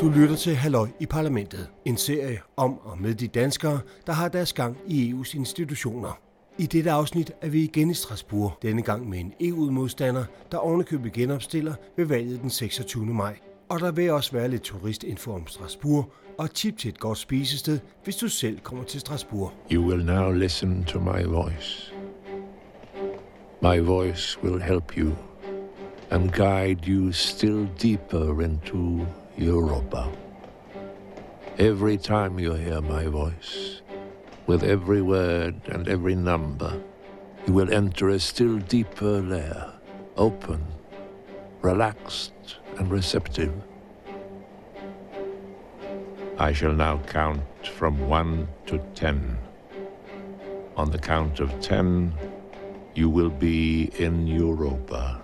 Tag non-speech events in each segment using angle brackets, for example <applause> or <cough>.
Du lytter til Halløj i Parlamentet, en serie om og med de danskere, der har deres gang i EU's institutioner. I dette afsnit er vi igen i Strasbourg, denne gang med en EU-modstander, der ovenikøbet genopstiller ved valget den 26. maj. Og der vil også være lidt turistinfo om Strasbourg og tip til et godt spisested, hvis du selv kommer til Strasbourg. You will now listen to my voice. My voice will help you and guide you still deeper into Europa. Every time you hear my voice, with every word and every number, you will enter a still deeper layer, open, relaxed, and receptive. I shall now count from one to ten. On the count of ten, you will be in Europa.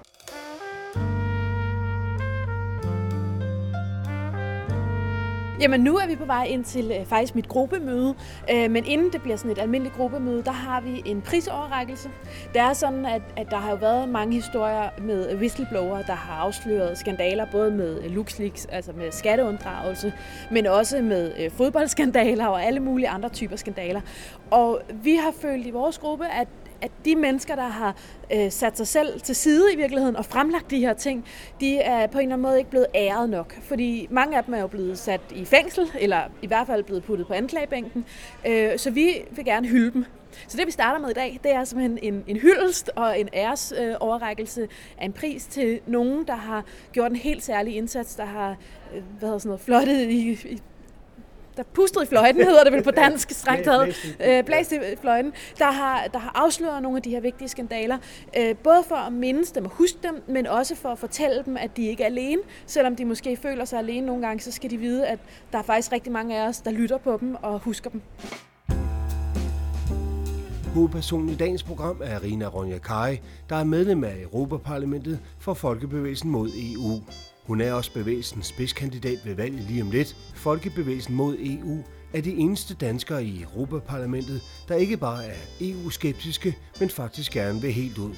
Jamen nu er vi på vej ind til øh, faktisk mit gruppemøde, øh, men inden det bliver sådan et almindeligt gruppemøde, der har vi en prisoverrækkelse. Det er sådan, at, at der har jo været mange historier med whistleblower, der har afsløret skandaler, både med øh, LuxLeaks, altså med skatteunddragelse, men også med øh, fodboldskandaler og alle mulige andre typer skandaler. Og vi har følt i vores gruppe, at at de mennesker, der har øh, sat sig selv til side i virkeligheden og fremlagt de her ting, de er på en eller anden måde ikke blevet æret nok. Fordi mange af dem er jo blevet sat i fængsel, eller i hvert fald blevet puttet på anklagebænken. Øh, så vi vil gerne hylde dem. Så det vi starter med i dag, det er simpelthen en, en hyldest og en æresoverrækkelse øh, af en pris til nogen, der har gjort en helt særlig indsats, der har øh, hvad hedder sådan noget, flottet i, i der pustede i fløjten, hedder det vel på dansk, strengt taget, øh, blæst i fløjten, der har, der har afsløret nogle af de her vigtige skandaler, øh, både for at mindes dem og huske dem, men også for at fortælle dem, at de ikke er alene. Selvom de måske føler sig alene nogle gange, så skal de vide, at der er faktisk rigtig mange af os, der lytter på dem og husker dem. Hovedpersonen i dagens program er Rina Ronja Kai, der er medlem af Europaparlamentet for Folkebevægelsen mod EU. Hun er også bevægelsens spidskandidat ved valget lige om lidt. Folkebevægelsen mod EU er de eneste danskere i Europaparlamentet, der ikke bare er EU-skeptiske, men faktisk gerne vil helt ud.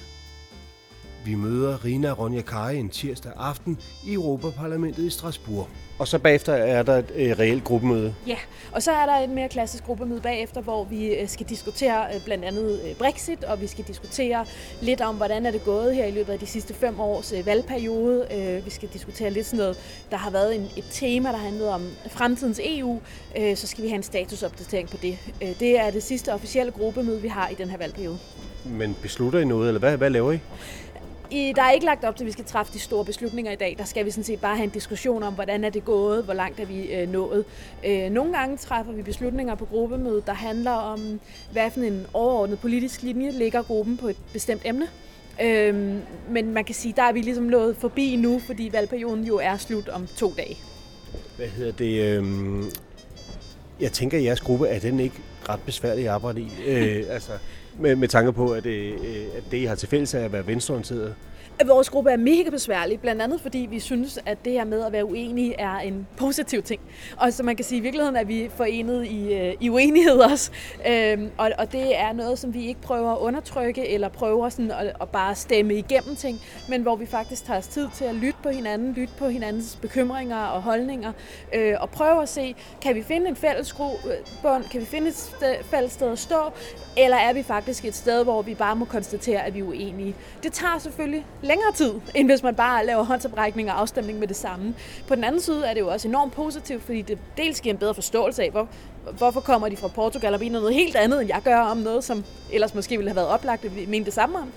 Vi møder Rina Ronja Kari en tirsdag aften i Europaparlamentet i Strasbourg. Og så bagefter er der et øh, reelt gruppemøde? Ja, og så er der et mere klassisk gruppemøde bagefter, hvor vi øh, skal diskutere øh, blandt andet Brexit, og vi skal diskutere lidt om, hvordan er det gået her i løbet af de sidste fem års valgperiode. Vi skal diskutere lidt sådan noget, der har været en, et tema, der handler om fremtidens EU. Så skal vi have en statusopdatering på det. Det er det sidste officielle gruppemøde, vi har i den her valgperiode. Men beslutter I noget, eller hvad, hvad laver I? I, der er ikke lagt op til, at vi skal træffe de store beslutninger i dag. Der skal vi sådan set bare have en diskussion om, hvordan er det gået, hvor langt er vi øh, nået. Øh, nogle gange træffer vi beslutninger på gruppemødet, der handler om, hvad for en overordnet politisk linje ligger gruppen på et bestemt emne. Øh, men man kan sige, der er vi ligesom nået forbi nu, fordi valgperioden jo er slut om to dage. Hvad hedder det? Øh... Jeg tænker, at jeres gruppe er den ikke ret besværlig at arbejde i. Øh, <laughs> altså, med, med tanke på, at det, øh, at det, I har til fælles er at være venstreorienteret? Vores gruppe er mega besværlig, blandt andet fordi vi synes, at det her med at være uenige er en positiv ting. Og så man kan sige, at i virkeligheden er vi forenet i, øh, i uenighed også. Øhm, og, og det er noget, som vi ikke prøver at undertrykke, eller prøver sådan at, at bare stemme igennem ting, men hvor vi faktisk tager os tid til at lytte på hinanden, lytte på hinandens bekymringer og holdninger, øh, og prøve at se, kan vi finde en fælles øh, bund, kan vi finde et sted, fælles sted at stå, eller er vi faktisk et sted, hvor vi bare må konstatere, at vi er uenige. Det tager selvfølgelig længere tid, end hvis man bare laver håndsoprækning og afstemning med det samme. På den anden side er det jo også enormt positivt, fordi det dels giver en bedre forståelse af, hvor, hvorfor kommer de fra Portugal og mener noget helt andet, end jeg gør om noget, som ellers måske ville have været oplagt, at vi mente det samme om.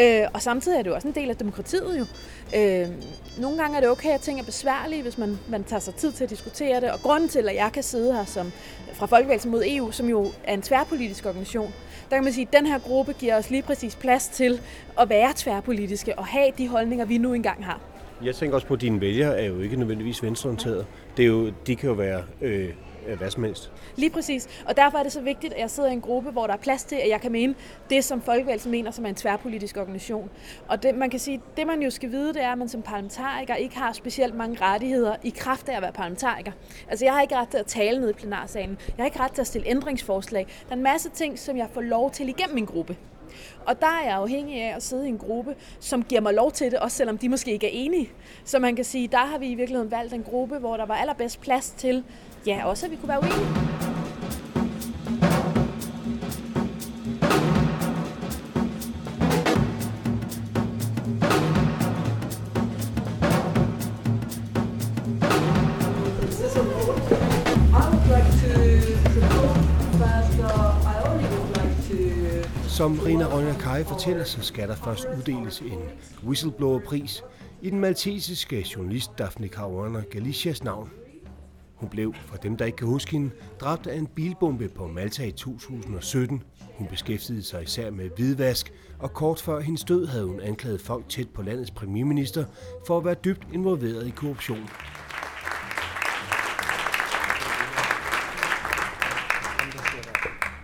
Øh, og samtidig er det jo også en del af demokratiet jo. Øh, nogle gange er det okay, at ting er besværlige, hvis man, man tager sig tid til at diskutere det. Og grunden til, at jeg kan sidde her som, fra Folkevægelsen mod EU, som jo er en tværpolitisk organisation, der kan man sige, at den her gruppe giver os lige præcis plads til at være tværpolitiske og have de holdninger, vi nu engang har. Jeg tænker også på, at dine vælgere er jo ikke nødvendigvis venstreorienterede. Det er jo, de kan jo være øh, Øh, hvad som helst. Lige præcis. Og derfor er det så vigtigt, at jeg sidder i en gruppe, hvor der er plads til, at jeg kan mene det, som Folkevalgelsen mener, som er en tværpolitisk organisation. Og det, man kan sige, det man jo skal vide, det er, at man som parlamentariker ikke har specielt mange rettigheder i kraft af at være parlamentariker. Altså jeg har ikke ret til at tale ned i plenarsalen. Jeg har ikke ret til at stille ændringsforslag. Der er en masse ting, som jeg får lov til igennem min gruppe. Og der er jeg afhængig af at sidde i en gruppe, som giver mig lov til det, også selvom de måske ikke er enige. Så man kan sige, der har vi i virkeligheden valgt en gruppe, hvor der var allerbedst plads til, ja, også at vi kunne være uenige. Som Rina Ronja Kai fortæller, så skal der først uddeles en whistleblower-pris i den maltesiske journalist Daphne Caruana Galicias navn. Hun blev, for dem der ikke kan huske hende, dræbt af en bilbombe på Malta i 2017. Hun beskæftigede sig især med hvidvask, og kort før hendes død havde hun anklaget folk tæt på landets premierminister for at være dybt involveret i korruption.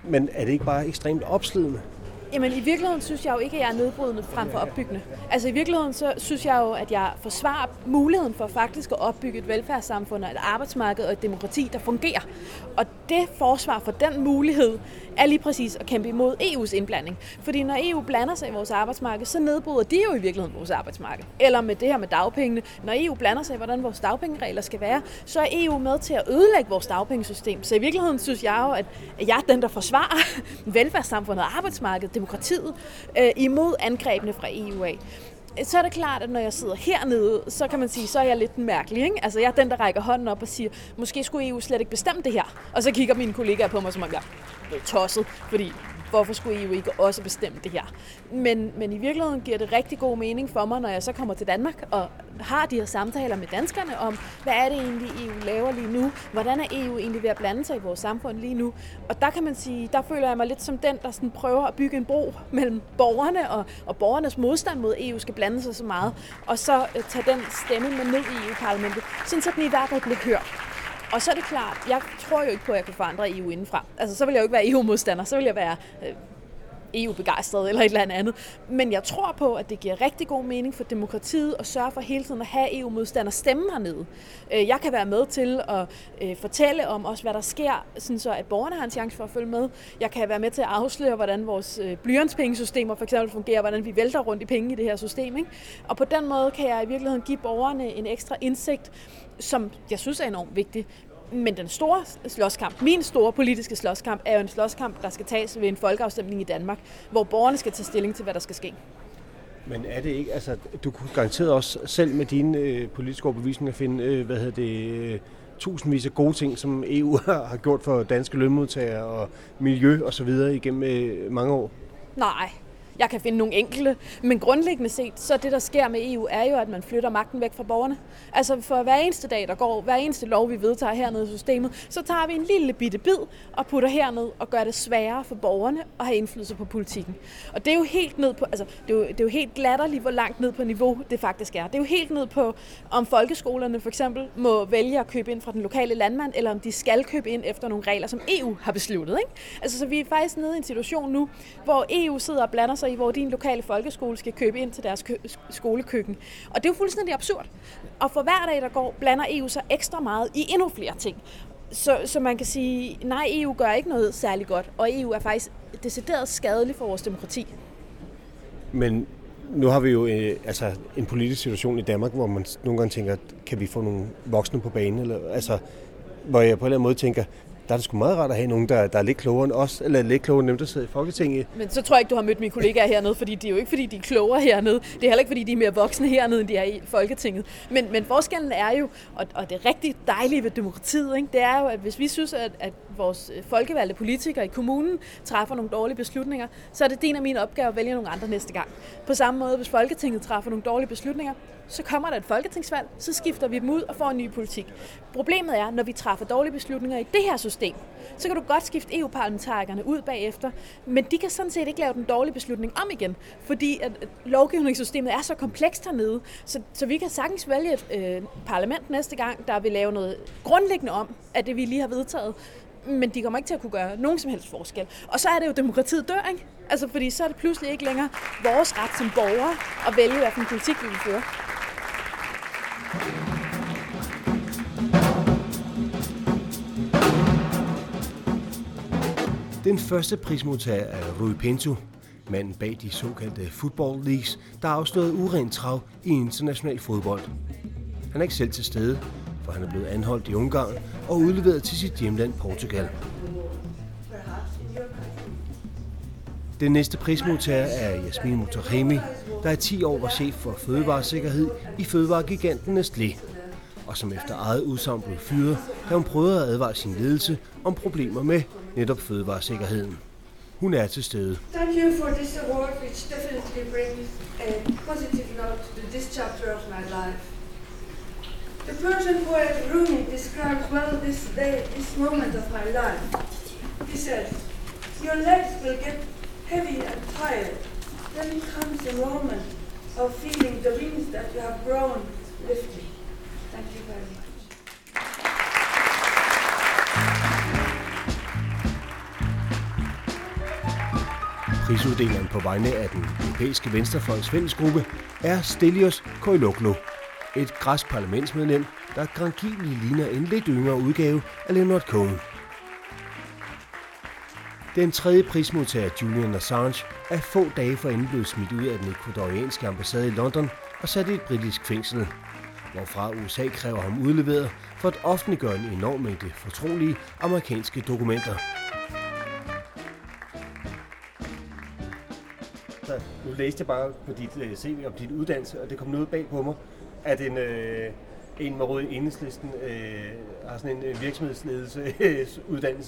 Men er det ikke bare ekstremt opslidende? Jamen i virkeligheden synes jeg jo ikke, at jeg er nedbrydende frem for opbyggende. Altså i virkeligheden så synes jeg jo, at jeg forsvarer muligheden for faktisk at opbygge et velfærdssamfund og et arbejdsmarked og et demokrati, der fungerer. Og det forsvar for den mulighed er lige præcis at kæmpe imod EU's indblanding. Fordi når EU blander sig i vores arbejdsmarked, så nedbryder de jo i virkeligheden vores arbejdsmarked. Eller med det her med dagpengene. Når EU blander sig i, hvordan vores dagpengeregler skal være, så er EU med til at ødelægge vores dagpengesystem. Så i virkeligheden synes jeg jo, at jeg er den, der forsvarer <laughs> velfærdssamfundet og arbejdsmarkedet, demokratiet, øh, imod angrebene fra EU af så er det klart, at når jeg sidder hernede, så kan man sige, så er jeg lidt mærkelig. Ikke? Altså jeg er den, der rækker hånden op og siger, måske skulle EU slet ikke bestemme det her. Og så kigger mine kollegaer på mig, som om jeg er tosset, fordi hvorfor skulle EU ikke også bestemme det her? Men, men i virkeligheden giver det rigtig god mening for mig, når jeg så kommer til Danmark og har de her samtaler med danskerne om, hvad er det egentlig, EU laver lige nu? Hvordan er EU egentlig ved at blande sig i vores samfund lige nu? Og der kan man sige, der føler jeg mig lidt som den, der sådan prøver at bygge en bro mellem borgerne og, og borgernes modstand mod EU skal blande sig så meget, og så øh, tage den stemme med ned i EU-parlamentet, sådan så den i hvert fald bliver hørt. Og så er det klart, jeg tror jo ikke på, at jeg kan forandre EU indenfra. Altså, så vil jeg jo ikke være EU-modstander, så vil jeg være øh, EU-begejstret eller et eller andet. Men jeg tror på, at det giver rigtig god mening for demokratiet at sørge for hele tiden at have EU-modstander stemme hernede. Øh, jeg kan være med til at øh, fortælle om også, hvad der sker, sådan så at borgerne har en chance for at følge med. Jeg kan være med til at afsløre, hvordan vores øh, blyantspengesystemer for eksempel fungerer, hvordan vi vælter rundt i penge i det her system. Ikke? Og på den måde kan jeg i virkeligheden give borgerne en ekstra indsigt, som jeg synes er enormt vigtig. Men den store slåskamp, min store politiske slåskamp, er jo en slåskamp, der skal tages ved en folkeafstemning i Danmark, hvor borgerne skal tage stilling til, hvad der skal ske. Men er det ikke, altså du kunne garanteret også selv med dine øh, politiske overbevisninger finde, øh, hvad hedder det, øh, tusindvis af gode ting, som EU <laughs> har gjort for danske lønmodtagere og miljø og så videre igennem øh, mange år? Nej, jeg kan finde nogle enkelte, men grundlæggende set, så det, der sker med EU, er jo, at man flytter magten væk fra borgerne. Altså for hver eneste dag, der går, hver eneste lov, vi vedtager hernede i systemet, så tager vi en lille bitte bid og putter herned og gør det sværere for borgerne at have indflydelse på politikken. Og det er jo helt ned på, altså det er jo, det er jo helt latterligt, hvor langt ned på niveau det faktisk er. Det er jo helt ned på, om folkeskolerne for eksempel må vælge at købe ind fra den lokale landmand, eller om de skal købe ind efter nogle regler, som EU har besluttet. Ikke? Altså så vi er faktisk nede i en situation nu, hvor EU sidder og blander sig i, hvor din lokale folkeskole skal købe ind til deres skolekøkken. Og det er jo fuldstændig absurd. Og for hver dag, der går, blander EU sig ekstra meget i endnu flere ting. Så, så man kan sige, nej, EU gør ikke noget særlig godt, og EU er faktisk decideret skadelig for vores demokrati. Men nu har vi jo øh, altså en politisk situation i Danmark, hvor man nogle gange tænker, kan vi få nogle voksne på banen? Eller, altså, hvor jeg på en eller anden måde tænker, der er det sgu meget rart at have nogen, der, der er lidt klogere end os, eller lidt klogere end dem, der sidder i Folketinget. Men så tror jeg ikke, du har mødt mine kollegaer hernede, fordi det er jo ikke, fordi de er klogere hernede. Det er heller ikke, fordi de er mere voksne hernede, end de er i Folketinget. Men, men forskellen er jo, og, og det er rigtig dejlige ved demokratiet, ikke? det er jo, at hvis vi synes, at, at vores øh, folkevalgte politikere i kommunen træffer nogle dårlige beslutninger, så er det din og min opgave at vælge nogle andre næste gang. På samme måde, hvis Folketinget træffer nogle dårlige beslutninger, så kommer der et folketingsvalg, så skifter vi dem ud og får en ny politik. Problemet er, når vi træffer dårlige beslutninger i det her system, så kan du godt skifte EU-parlamentarikerne ud bagefter, men de kan sådan set ikke lave den dårlige beslutning om igen, fordi at lovgivningssystemet er så komplekst hernede, så, så vi kan sagtens vælge et øh, parlament næste gang, der vil lave noget grundlæggende om, at det vi lige har vedtaget, men de kommer ikke til at kunne gøre nogen som helst forskel. Og så er det jo, demokratiet dør, ikke? Altså, fordi så er det pludselig ikke længere vores ret som borgere at vælge, hvilken politik vi vil føre. Den første prismodtager er Rui Pinto. Manden bag de såkaldte football leagues, der afslørede urent trav i international fodbold. Han er ikke selv til stede, for han er blevet anholdt i Ungarn og udleveret til sit hjemland Portugal. Den næste prismodtager er Jasmin Mutaremi, der i 10 år var chef for fødevaresikkerhed i fødevaregiganten Nestlé, og som efter eget udsagn blev fyret, da hun prøvede at advare sin ledelse om problemer med netop fødevaresikkerheden. Hun er til stede. Thank you for this award, which definitely brings a positive note to this chapter of my life. The Persian poet Rumi describes well this day, this moment of my life. He said, Your legs will get heavy and tired. Then comes the moment of feeling the wings that you have grown lifting. Thank you very much. Prisuddeleren på vegne af den europæiske venstrefløjs fællesgruppe er Stelios Koiloglu, et græsk parlamentsmedlem, der grangivelig ligner en lidt yngre udgave af Leonard Cohen. Den tredje prismodtager, Julian Assange, er få dage forinden blevet smidt ud af den ekvadorianske ambassade i London og sat i et britisk fængsel, hvorfra USA kræver ham udleveret for at offentliggøre en enorm mængde fortrolige amerikanske dokumenter. Så nu læste jeg bare på dit øh, CV om dit uddannelse, og det kom noget bag på mig, at en, øh, en med røde enhedslisten øh, har sådan en øh.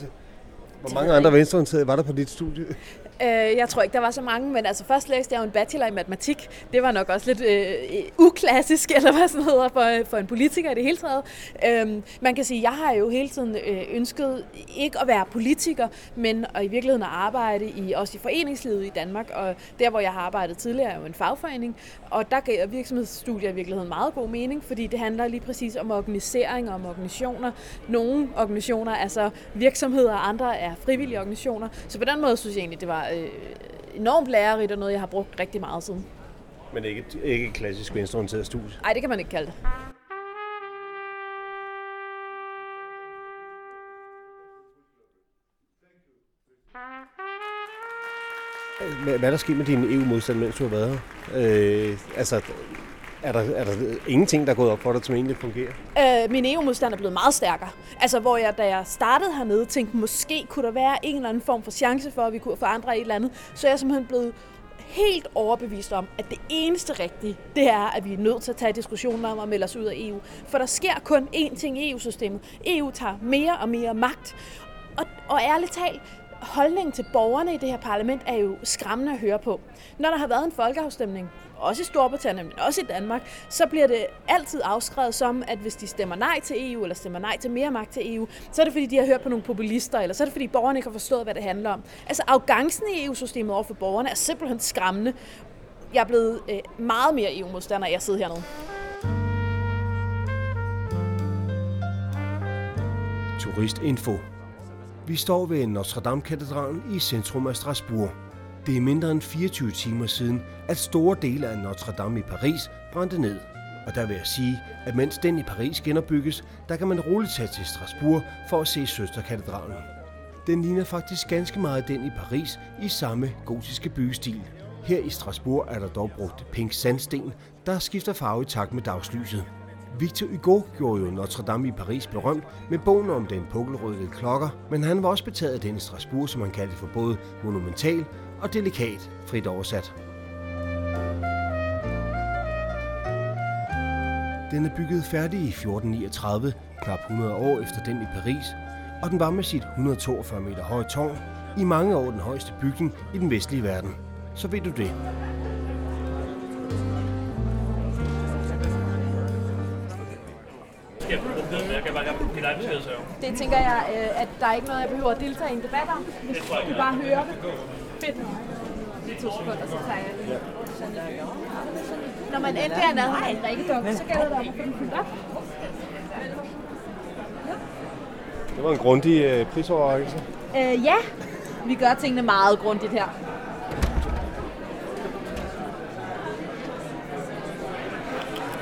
<laughs> Hvor mange andre venstreorienterede var der på dit studie? Øh, jeg tror ikke, der var så mange, men altså først læste jeg jo en bachelor i matematik. Det var nok også lidt øh, uklassisk, <laughs> eller hvad sådan hedder, for, for en politiker i det hele taget. Øh, man kan sige, jeg har jo hele tiden øh, ønsket ikke at være politiker, men at i virkeligheden at arbejde i, også i foreningslivet i Danmark. Og der, hvor jeg har arbejdet tidligere, er jo en fagforening. Og der gav virksomhedsstudier i virkeligheden meget god mening, fordi det handler lige præcis om organisering og om organisationer. Nogle organisationer er så virksomheder, og andre er frivillige organisationer. Så på den måde synes jeg egentlig, det var øh, enormt lærerigt og noget, jeg har brugt rigtig meget siden. Men ikke, ikke et klassisk venstreorienteret studie. Nej, det kan man ikke kalde det. Hvad er der sket med din EU-modstand, mens du har været her? Øh, altså, er der, er der ingenting, der er gået op for dig, som egentlig fungerer? Øh, min EU-modstand er blevet meget stærkere. Altså, hvor jeg, da jeg startede hernede, tænkte, måske kunne der være en eller anden form for chance for, at vi kunne forandre et eller andet. Så jeg er simpelthen blevet helt overbevist om, at det eneste rigtige, det er, at vi er nødt til at tage diskussionen om at melde os ud af EU. For der sker kun én ting i EU-systemet. EU tager mere og mere magt. Og, og ærligt talt, holdningen til borgerne i det her parlament er jo skræmmende at høre på. Når der har været en folkeafstemning, også i Storbritannien, men også i Danmark, så bliver det altid afskrevet som, at hvis de stemmer nej til EU, eller stemmer nej til mere magt til EU, så er det fordi, de har hørt på nogle populister, eller så er det fordi, borgerne ikke har forstået, hvad det handler om. Altså, arrogancen i EU-systemet over for borgerne er simpelthen skræmmende. Jeg er blevet øh, meget mere EU-modstander, af at sidde hernede. Turistinfo. Vi står ved Notre Dame-katedralen i centrum af Strasbourg. Det er mindre end 24 timer siden, at store dele af Notre Dame i Paris brændte ned. Og der vil jeg sige, at mens den i Paris genopbygges, der kan man roligt tage til Strasbourg for at se søsterkatedralen. Den ligner faktisk ganske meget den i Paris i samme gotiske byggestil. Her i Strasbourg er der dog brugt pink sandsten, der skifter farve i takt med dagslyset. Victor Hugo gjorde jo Notre Dame i Paris berømt med bogen om den pukkelrøde klokker, men han var også betaget af den i Strasbourg, som han kaldte for både monumental og delikat, frit oversat. Den er bygget færdig i 1439, knap 100 år efter den i Paris, og den var med sit 142 meter høje tårn i mange år den højeste bygning i den vestlige verden. Så ved du det. Det tænker jeg, øh, at der er ikke noget, jeg behøver at deltage i en debat om. Hvis du bare hører det. Fedt. Lige to sekunder, så tager jeg lige. Når man endelig er nede af en drikkedunk, så gælder det om at få den fyldt op. Det var en grundig øh, prisoverrækkelse. Øh, ja, vi gør tingene meget grundigt her.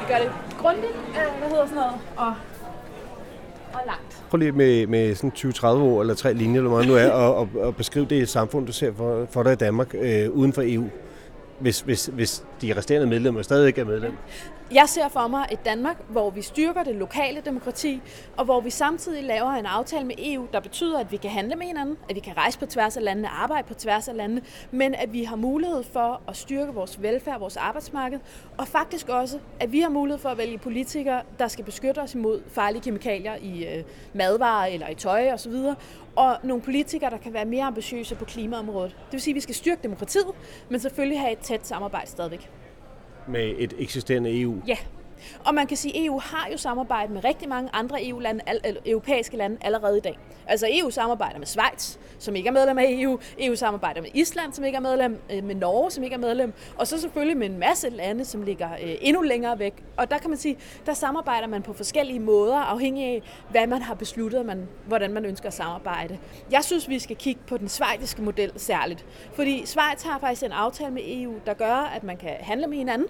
Vi gør det grundigt, øh, hvad hedder sådan noget, og. Prøv lige med, med sådan 20-30 ord eller tre linjer, eller hvad nu er, <laughs> og, og, og beskriv det samfund, du ser for, for dig i Danmark øh, uden for EU, hvis, hvis, hvis de resterende medlemmer stadig ikke er medlem. Jeg ser for mig et Danmark, hvor vi styrker det lokale demokrati, og hvor vi samtidig laver en aftale med EU, der betyder, at vi kan handle med hinanden, at vi kan rejse på tværs af landene, arbejde på tværs af landene, men at vi har mulighed for at styrke vores velfærd, vores arbejdsmarked, og faktisk også, at vi har mulighed for at vælge politikere, der skal beskytte os imod farlige kemikalier i øh, madvarer eller i tøj osv., og nogle politikere, der kan være mere ambitiøse på klimaområdet. Det vil sige, at vi skal styrke demokratiet, men selvfølgelig have et tæt samarbejde stadigvæk med et eksisterende EU. Ja, og man kan sige, at EU har jo samarbejdet med rigtig mange andre EU-lande, europæiske lande allerede i dag. Altså EU samarbejder med Schweiz, som ikke er medlem af EU. EU samarbejder med Island, som ikke er medlem. Øh, med Norge, som ikke er medlem. Og så selvfølgelig med en masse lande, som ligger øh, endnu længere væk. Og der kan man sige, der samarbejder man på forskellige måder, afhængig af, hvad man har besluttet, man, hvordan man ønsker at samarbejde. Jeg synes, vi skal kigge på den svejtiske model særligt. Fordi Schweiz har faktisk en aftale med EU, der gør, at man kan handle med hinanden.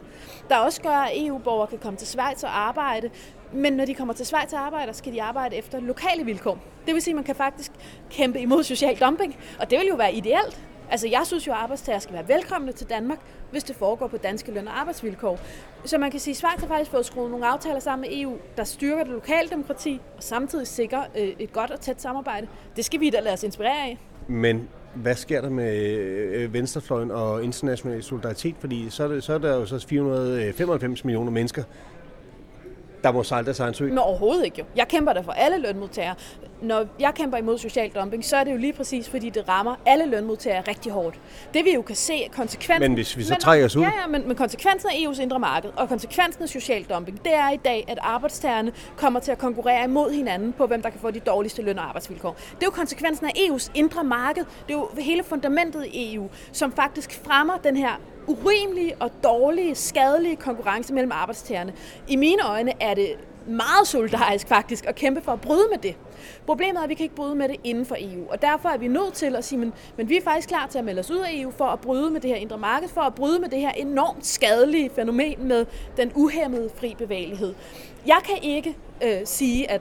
Der også gør, at EU-borgere kan komme til Schweiz og arbejde, men når de kommer til Schweiz og arbejder, skal de arbejde efter lokale vilkår. Det vil sige, at man kan faktisk kæmpe imod social dumping, og det vil jo være ideelt. Altså, jeg synes jo, at arbejdstager skal være velkomne til Danmark, hvis det foregår på danske løn- og arbejdsvilkår. Så man kan sige, at Schweiz har faktisk fået skruet nogle aftaler sammen med EU, der styrker det lokale demokrati og samtidig sikrer øh, et godt og tæt samarbejde. Det skal vi da lade os inspirere af. Men hvad sker der med øh, øh, venstrefløjen og international solidaritet? Fordi så er, det, så er der jo så 495 øh, millioner mennesker, der må sejle deres egen sø. Men overhovedet ikke jo. Jeg kæmper der for alle lønmodtagere. Når jeg kæmper imod social dumping, så er det jo lige præcis, fordi det rammer alle lønmodtagere rigtig hårdt. Det vi jo kan se konsekvensen... Men hvis vi så trækker os ud... Ja, ja, men, men konsekvensen af EU's indre marked og konsekvensen af social dumping, det er i dag, at arbejdstagerne kommer til at konkurrere imod hinanden på, hvem der kan få de dårligste løn- og arbejdsvilkår. Det er jo konsekvensen af EU's indre marked. Det er jo hele fundamentet i EU, som faktisk fremmer den her urimelige og dårlige, skadelige konkurrence mellem arbejdstagerne. I mine øjne er det meget solidarisk faktisk at kæmpe for at bryde med det. Problemet er, at vi kan ikke bryde med det inden for EU, og derfor er vi nødt til at sige, men, men vi er faktisk klar til at melde os ud af EU for at bryde med det her indre marked, for at bryde med det her enormt skadelige fænomen med den uhæmmede fri bevægelighed. Jeg kan ikke øh, sige, at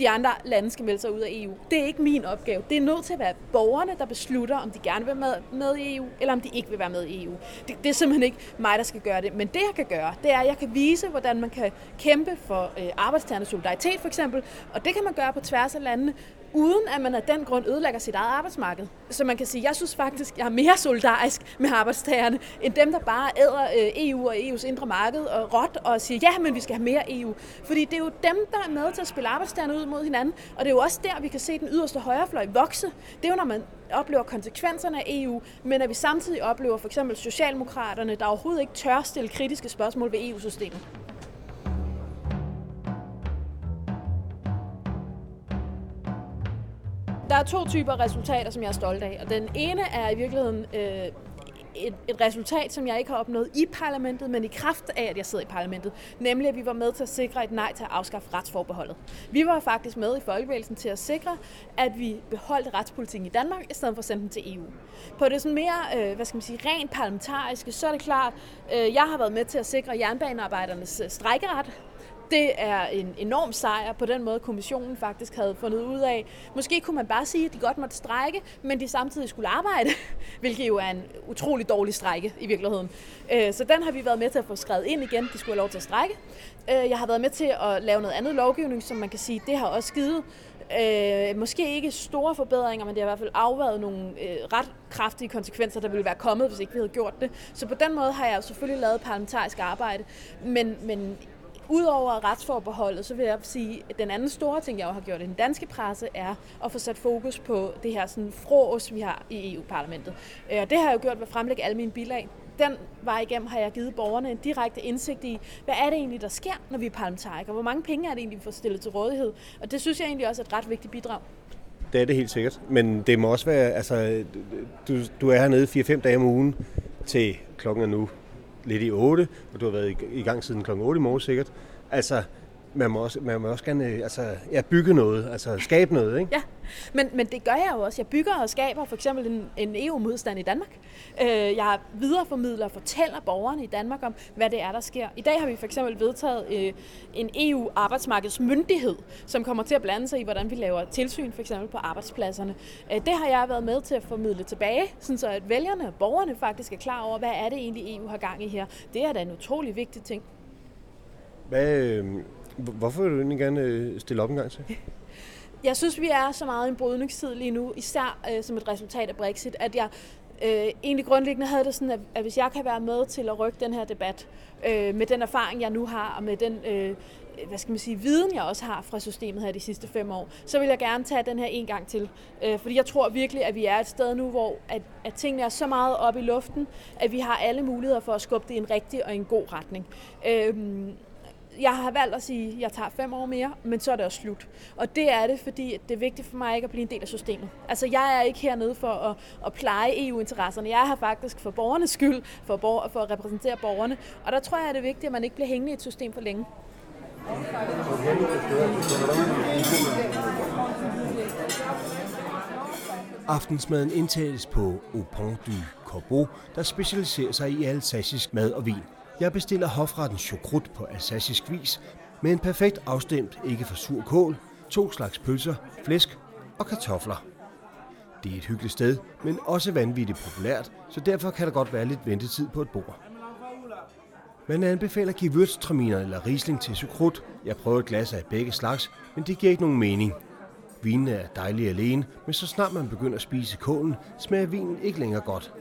de andre lande skal melde sig ud af EU. Det er ikke min opgave. Det er nødt til at være borgerne, der beslutter, om de gerne vil være med, med i EU, eller om de ikke vil være med i EU. Det, det er simpelthen ikke mig, der skal gøre det. Men det, jeg kan gøre, det er, at jeg kan vise, hvordan man kan kæmpe for øh, arbejdstagernes solidaritet, for eksempel. Og det kan man gøre på tværs af landene, uden at man af den grund ødelægger sit eget arbejdsmarked. Så man kan sige, jeg synes faktisk, jeg er mere solidarisk med arbejdstagerne, end dem, der bare æder øh, EU og EU's indre marked og råt og siger, ja, men vi skal have mere EU. Fordi det er jo dem, der er med til at spille arbejdstagerne ud mod hinanden, og det er jo også der, vi kan se den yderste højrefløj vokse. Det er jo, når man oplever konsekvenserne af EU, men at vi samtidig oplever for eksempel Socialdemokraterne, der overhovedet ikke tør stille kritiske spørgsmål ved EU-systemet. Der er to typer resultater, som jeg er stolt af, og den ene er i virkeligheden øh, et, et resultat, som jeg ikke har opnået i parlamentet, men i kraft af, at jeg sidder i parlamentet, nemlig at vi var med til at sikre et nej til at afskaffe retsforbeholdet. Vi var faktisk med i folkevægelsen til at sikre, at vi beholdt retspolitikken i Danmark, i stedet for at sende den til EU. På det sådan mere, øh, hvad skal man sige, rent parlamentariske, så er det klart, øh, jeg har været med til at sikre jernbanearbejdernes øh, strejkeret. strækkeret, det er en enorm sejr på den måde, kommissionen faktisk havde fundet ud af. Måske kunne man bare sige, at de godt måtte strække, men de samtidig skulle arbejde, <laughs> hvilket jo er en utrolig dårlig strække i virkeligheden. Øh, så den har vi været med til at få skrevet ind igen. De skulle have lov til at strække. Øh, jeg har været med til at lave noget andet lovgivning, som man kan sige, det har også givet Øh, måske ikke store forbedringer, men det har i hvert fald afværet nogle øh, ret kraftige konsekvenser, der ville være kommet, hvis ikke vi havde gjort det. Så på den måde har jeg selvfølgelig lavet parlamentarisk arbejde, men, men Udover retsforbeholdet, så vil jeg sige, at den anden store ting, jeg har gjort i den danske presse, er at få sat fokus på det her sådan frås, vi har i EU-parlamentet. Øh, og det har jeg jo gjort ved at fremlægge alle mine bilag. Den vej igennem har jeg givet borgerne en direkte indsigt i, hvad er det egentlig, der sker, når vi er parlamentarikere? Hvor mange penge er det egentlig, vi får stillet til rådighed? Og det synes jeg egentlig også er et ret vigtigt bidrag. Det er det helt sikkert. Men det må også være, altså, du, du er hernede 4-5 dage om ugen til klokken er nu lidt i 8, og du har været i gang siden kl. 8 i morgen sikkert. Altså, man må også, man må også gerne øh, altså, ja, bygge noget, altså skabe noget, ikke? Ja, men, men det gør jeg jo også. Jeg bygger og skaber for eksempel en, en EU-modstand i Danmark. Øh, jeg videreformidler og fortæller borgerne i Danmark om, hvad det er, der sker. I dag har vi for eksempel vedtaget øh, en EU-arbejdsmarkedsmyndighed, som kommer til at blande sig i, hvordan vi laver tilsyn for eksempel på arbejdspladserne. Øh, det har jeg været med til at formidle tilbage, sådan så at vælgerne og borgerne faktisk er klar over, hvad er det egentlig, EU har gang i her. Det er da en utrolig vigtig ting. Hvad, øh, hvorfor vil du egentlig gerne øh, stille op en gang til? <laughs> Jeg synes, vi er så meget i en brydningstid lige nu, især øh, som et resultat af Brexit, at jeg øh, egentlig grundlæggende havde det sådan, at, at hvis jeg kan være med til at rykke den her debat, øh, med den erfaring, jeg nu har, og med den øh, hvad skal man sige, viden, jeg også har fra systemet her de sidste fem år, så vil jeg gerne tage den her en gang til. Øh, fordi jeg tror virkelig, at vi er et sted nu, hvor at, at tingene er så meget op i luften, at vi har alle muligheder for at skubbe det i en rigtig og en god retning. Øh, jeg har valgt at sige, at jeg tager fem år mere, men så er det også slut. Og det er det, fordi det er vigtigt for mig ikke at blive en del af systemet. Altså, jeg er ikke hernede for at, at pleje EU-interesserne. Jeg er her faktisk for borgernes skyld, for, borger, for at repræsentere borgerne. Og der tror jeg, at det er vigtigt, at man ikke bliver hængende i et system for længe. Aftensmaden indtages på Au Pont du Corbeau, der specialiserer sig i alsacisk mad og vin. Jeg bestiller hofretten chokrut på alsacisk vis, med en perfekt afstemt, ikke for sur kål, to slags pølser, flæsk og kartofler. Det er et hyggeligt sted, men også vanvittigt populært, så derfor kan der godt være lidt ventetid på et bord. Man anbefaler gewürztraminer eller risling til sukrut. Jeg prøver et glas af begge slags, men det giver ikke nogen mening. Vinen er dejlig alene, men så snart man begynder at spise kålen, smager vinen ikke længere godt.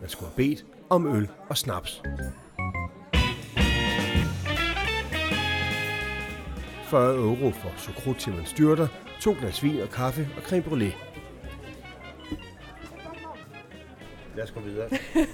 Man skulle have bedt om øl og snaps. 40 euro for sukrut til man styrter, to glas vin og kaffe og creme brulee. Lad os gå videre. <laughs>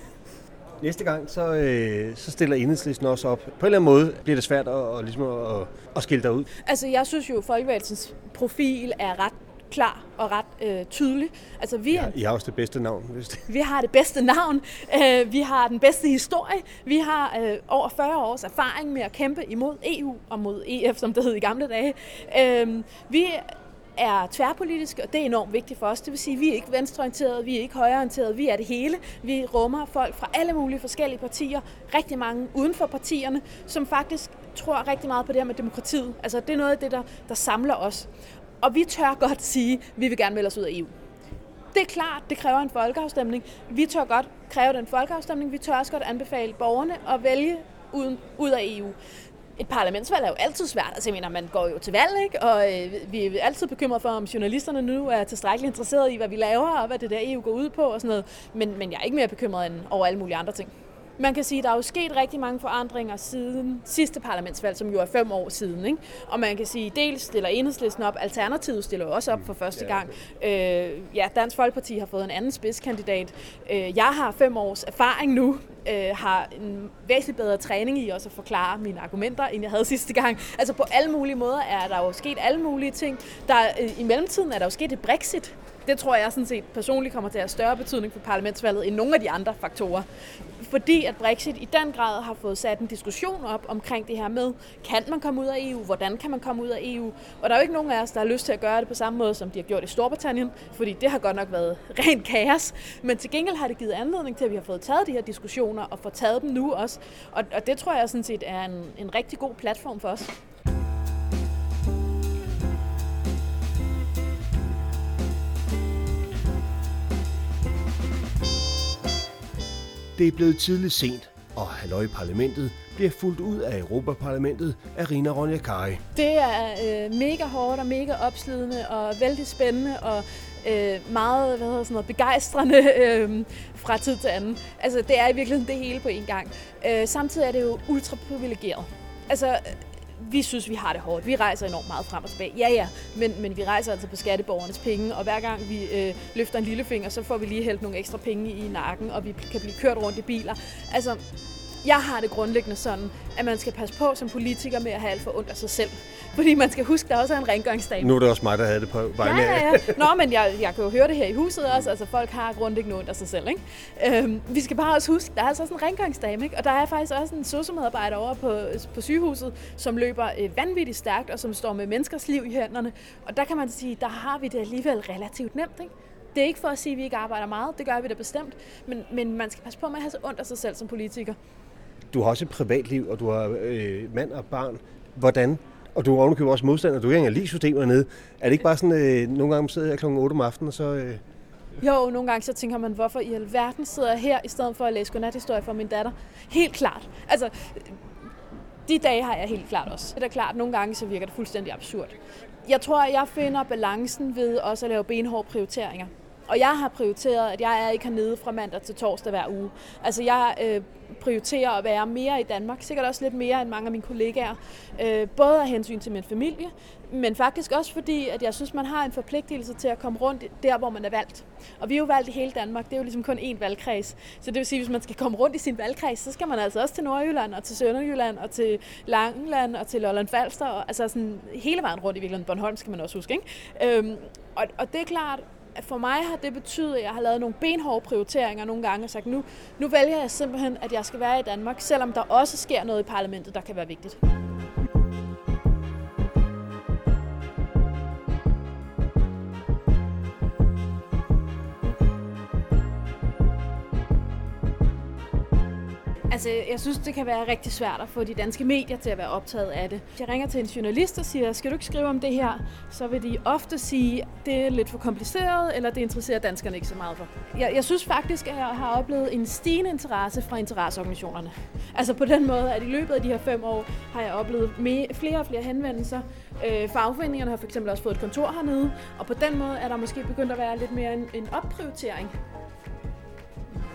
Næste gang, så, øh, så stiller enhedslisten også op. På en eller anden måde bliver det svært at, at, ligesom at, at skille dig ud. Altså, jeg synes jo, at profil er ret klar og ret øh, tydelig. Altså, vi, Ja, I har også det bedste navn, hvis det. vi har det bedste navn, øh, vi har den bedste historie, vi har øh, over 40 års erfaring med at kæmpe imod EU og mod EF, som det hed i gamle dage. Øh, vi er tværpolitiske, og det er enormt vigtigt for os. Det vil sige, at vi er ikke venstreorienterede, vi er ikke højreorienterede, vi er det hele. Vi rummer folk fra alle mulige forskellige partier, rigtig mange uden for partierne, som faktisk tror rigtig meget på det her med demokratiet. Altså, det er noget af det, der, der samler os. Og vi tør godt sige, at vi vil gerne melde os ud af EU. Det er klart, det kræver en folkeafstemning. Vi tør godt kræve den folkeafstemning. Vi tør også godt anbefale borgerne at vælge uden, ud af EU. Et parlamentsvalg er jo altid svært. Altså, jeg mener, man går jo til valg, ikke? Og øh, vi er altid bekymret for, om journalisterne nu er tilstrækkeligt interesserede i, hvad vi laver, og hvad det der EU går ud på og sådan noget. Men, men jeg er ikke mere bekymret end over alle mulige andre ting. Man kan sige, at der er jo sket rigtig mange forandringer siden sidste parlamentsvalg, som jo er fem år siden. Ikke? Og man kan sige, dels stiller enhedslisten op, Alternativet stiller også op for første gang. Øh, ja, Dansk Folkeparti har fået en anden spidskandidat. Øh, jeg har fem års erfaring nu, øh, har en væsentligt bedre træning i også at forklare mine argumenter, end jeg havde sidste gang. Altså på alle mulige måder er der jo sket alle mulige ting. Der, øh, I mellemtiden er der jo sket et Brexit. Det tror jeg sådan set personligt kommer til at have større betydning for parlamentsvalget end nogle af de andre faktorer. Fordi at Brexit i den grad har fået sat en diskussion op omkring det her med, kan man komme ud af EU, hvordan kan man komme ud af EU? Og der er jo ikke nogen af os, der har lyst til at gøre det på samme måde, som de har gjort i Storbritannien, fordi det har godt nok været <laughs> rent kaos. Men til gengæld har det givet anledning til, at vi har fået taget de her diskussioner og får taget dem nu også. Og, og det tror jeg sådan set er en, en rigtig god platform for os. Det er blevet tidligt sent, og halløj parlamentet bliver fuldt ud af Europaparlamentet af Rina Ronja Kari. Det er øh, mega hårdt og mega opslidende og vældig spændende og øh, meget hvad hedder sådan noget, begejstrende øh, fra tid til anden. Altså, det er i virkeligheden det hele på en gang. Øh, samtidig er det jo ultra privilegeret. Altså, vi synes, vi har det hårdt. Vi rejser enormt meget frem og tilbage. Ja, ja, men, men vi rejser altså på skatteborgernes penge, og hver gang vi øh, løfter en lillefinger, så får vi lige hældt nogle ekstra penge i nakken, og vi kan blive kørt rundt i biler. Altså, jeg har det grundlæggende sådan, at man skal passe på som politiker med at have alt for ondt af sig selv. Fordi man skal huske, at der også er en rengøringsdag. Nu er det også mig, der havde det på vegne Ja, ja, ja. Nå, men jeg, jeg kan jo høre det her i huset også. Altså, folk har grundlæggende ondt af sig selv, ikke? Øhm, vi skal bare også huske, der er altså også en rengøringsdame, ikke? Og der er faktisk også en sociomedarbejder over på, på sygehuset, som løber øh, vanvittigt stærkt, og som står med menneskers liv i hænderne. Og der kan man sige, der har vi det alligevel relativt nemt, ikke? Det er ikke for at sige, at vi ikke arbejder meget, det gør vi da bestemt, men, men man skal passe på med at have så ondt af sig selv som politiker. Du har også et privatliv, og du har øh, mand og barn. Hvordan? Og du er ovenikøbet også modstander, du kan ikke engang lige systemet nede. Er det ikke bare sådan, øh, nogle gange sidder jeg klokken 8 om aftenen, og så... Øh, Jo, nogle gange så tænker man, hvorfor i alverden sidder jeg her, i stedet for at læse godnathistorie for min datter. Helt klart. Altså, de dage har jeg helt klart også. Det er klart, nogle gange så virker det fuldstændig absurd. Jeg tror, at jeg finder balancen ved også at lave benhårde prioriteringer. Og jeg har prioriteret, at jeg er ikke hernede fra mandag til torsdag hver uge. Altså jeg øh, prioriterer at være mere i Danmark, sikkert også lidt mere end mange af mine kollegaer. Øh, både af hensyn til min familie, men faktisk også fordi, at jeg synes, man har en forpligtelse til at komme rundt der, hvor man er valgt. Og vi er jo valgt i hele Danmark, det er jo ligesom kun én valgkreds. Så det vil sige, at hvis man skal komme rundt i sin valgkreds, så skal man altså også til Nordjylland, og til Sønderjylland, og til Langeland, og til Lolland Falster, og altså sådan hele vejen rundt i virkeligheden. Bornholm skal man også huske, ikke? Øhm, og, og det er klart, for mig har det betydet, at jeg har lavet nogle benhårde prioriteringer nogle gange og sagt, nu, nu vælger jeg simpelthen, at jeg skal være i Danmark, selvom der også sker noget i parlamentet, der kan være vigtigt. Altså, jeg synes, det kan være rigtig svært at få de danske medier til at være optaget af det. Jeg ringer til en journalist og siger, skal du ikke skrive om det her, så vil de ofte sige, det er lidt for kompliceret, eller det interesserer danskerne ikke så meget for. Jeg, jeg synes faktisk, at jeg har oplevet en stigende interesse fra interesseorganisationerne. Altså på den måde, at i løbet af de her fem år har jeg oplevet flere og flere henvendelser. Øh, fagforeningerne har for eksempel også fået et kontor hernede, og på den måde er der måske begyndt at være lidt mere en, en opprioritering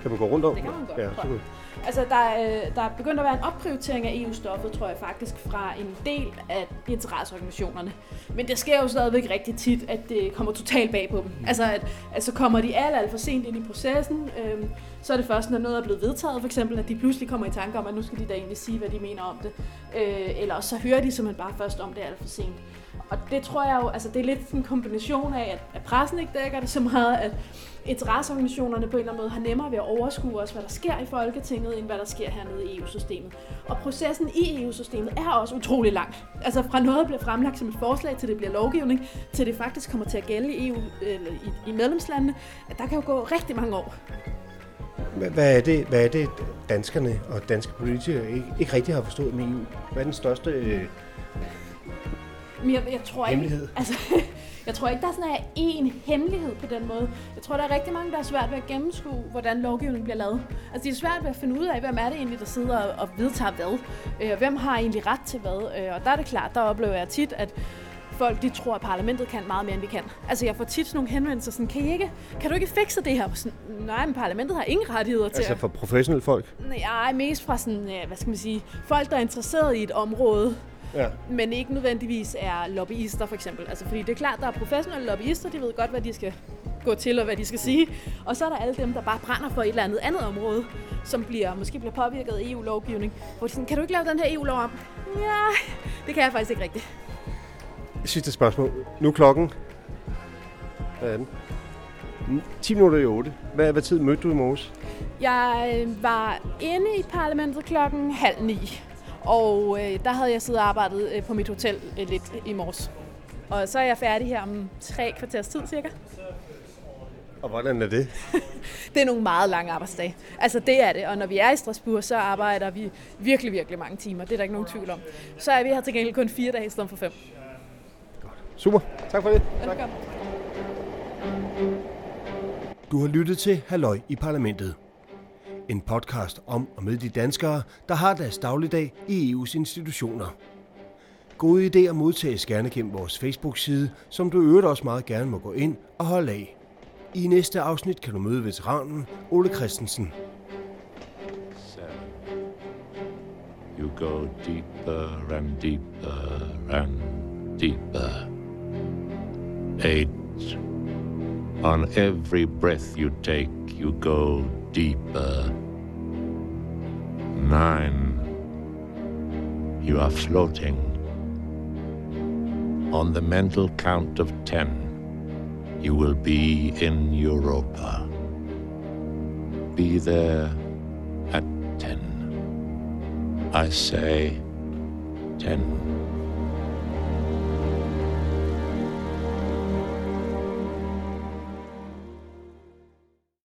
kan man gå rundt om? Det kan man godt, Ja. Altså, der, er- der er begyndt at være en opprioritering af EU-stoffet, tror jeg faktisk, fra en del af interesseorganisationerne. Men det sker jo stadigvæk rigtig tit, at det kommer totalt bag på dem. Altså, at, at så kommer de alt, alt for sent ind i processen. Øhm, så er det først, når noget er blevet vedtaget, for eksempel, at de pludselig kommer i tanke om, at nu skal de da egentlig sige, hvad de mener om det. Øh, eller også så hører de simpelthen bare først om det alt for sent. Og det tror jeg jo, altså det er lidt en kombination af, at, at pressen ikke dækker det så meget, at interesseorganisationerne på en eller anden måde har nemmere ved at overskue også, hvad der sker i Folketinget, end hvad der sker hernede i EU-systemet. Og processen i EU-systemet er også utrolig lang. Altså fra noget bliver fremlagt som et forslag, til det bliver lovgivning, til det faktisk kommer til at gælde i EU eller i, i medlemslandene, at der kan jo gå rigtig mange år. Hvad- er, det, hvad er det, danskerne og danske politikere ikke, ikke rigtig har forstået med EU? Hvad er den største... Øh, jeg, jeg tror ikke, Hemmelighed. altså, jeg tror ikke, der er sådan er en hemmelighed på den måde. Jeg tror, der er rigtig mange, der er svært ved at gennemskue, hvordan lovgivningen bliver lavet. Altså, det er svært ved at finde ud af, hvem er det egentlig, der sidder og, vedtager hvad. Øh, hvem har egentlig ret til hvad. Øh, og der er det klart, der oplever jeg tit, at folk de tror, at parlamentet kan meget mere, end vi kan. Altså, jeg får tit sådan nogle henvendelser, sådan, kan, I ikke, kan du ikke fikse det her? Sådan, Nej, men parlamentet har ingen rettigheder til altså for professionelle folk? Nej, mest fra sådan, ja, hvad skal man sige, folk, der er interesseret i et område, Ja. men ikke nødvendigvis er lobbyister for eksempel. Altså, fordi det er klart, der er professionelle lobbyister, de ved godt, hvad de skal gå til og hvad de skal sige. Og så er der alle dem, der bare brænder for et eller andet andet område, som bliver, måske bliver påvirket af EU-lovgivning. Hvor de sådan, kan du ikke lave den her EU-lov om? Ja, det kan jeg faktisk ikke rigtigt. Sidste spørgsmål. Nu klokken... Hvad er den? 10 minutter i 8. Hvad, hvad tid mødte du i morges? Jeg øh, var inde i parlamentet klokken halv ni, og øh, der havde jeg siddet og arbejdet øh, på mit hotel øh, lidt i morges. Og så er jeg færdig her om tre kvarters tid cirka. Og hvordan er det? <laughs> Det er nogle meget lange arbejdsdage. Altså det er det, og når vi er i Strasbourg, så arbejder vi virkelig, virkelig mange timer. Det er der ikke nogen tvivl om. Så er vi her til gengæld kun fire dage i stedet for fem. Super. Tak for det. Velkommen. Du har lyttet til Halløj i Parlamentet. En podcast om og med de danskere, der har deres dagligdag i EU's institutioner. Gode idéer modtages gerne gennem vores Facebook-side, som du øvrigt også meget gerne må gå ind og holde af. I næste afsnit kan du møde veteranen Ole Christensen. So, You go deeper and deeper and deeper. Eight. On every breath you take, you go deeper. Nine. You are floating. On the mental count of ten, you will be in Europa. Be there at ten. I say ten.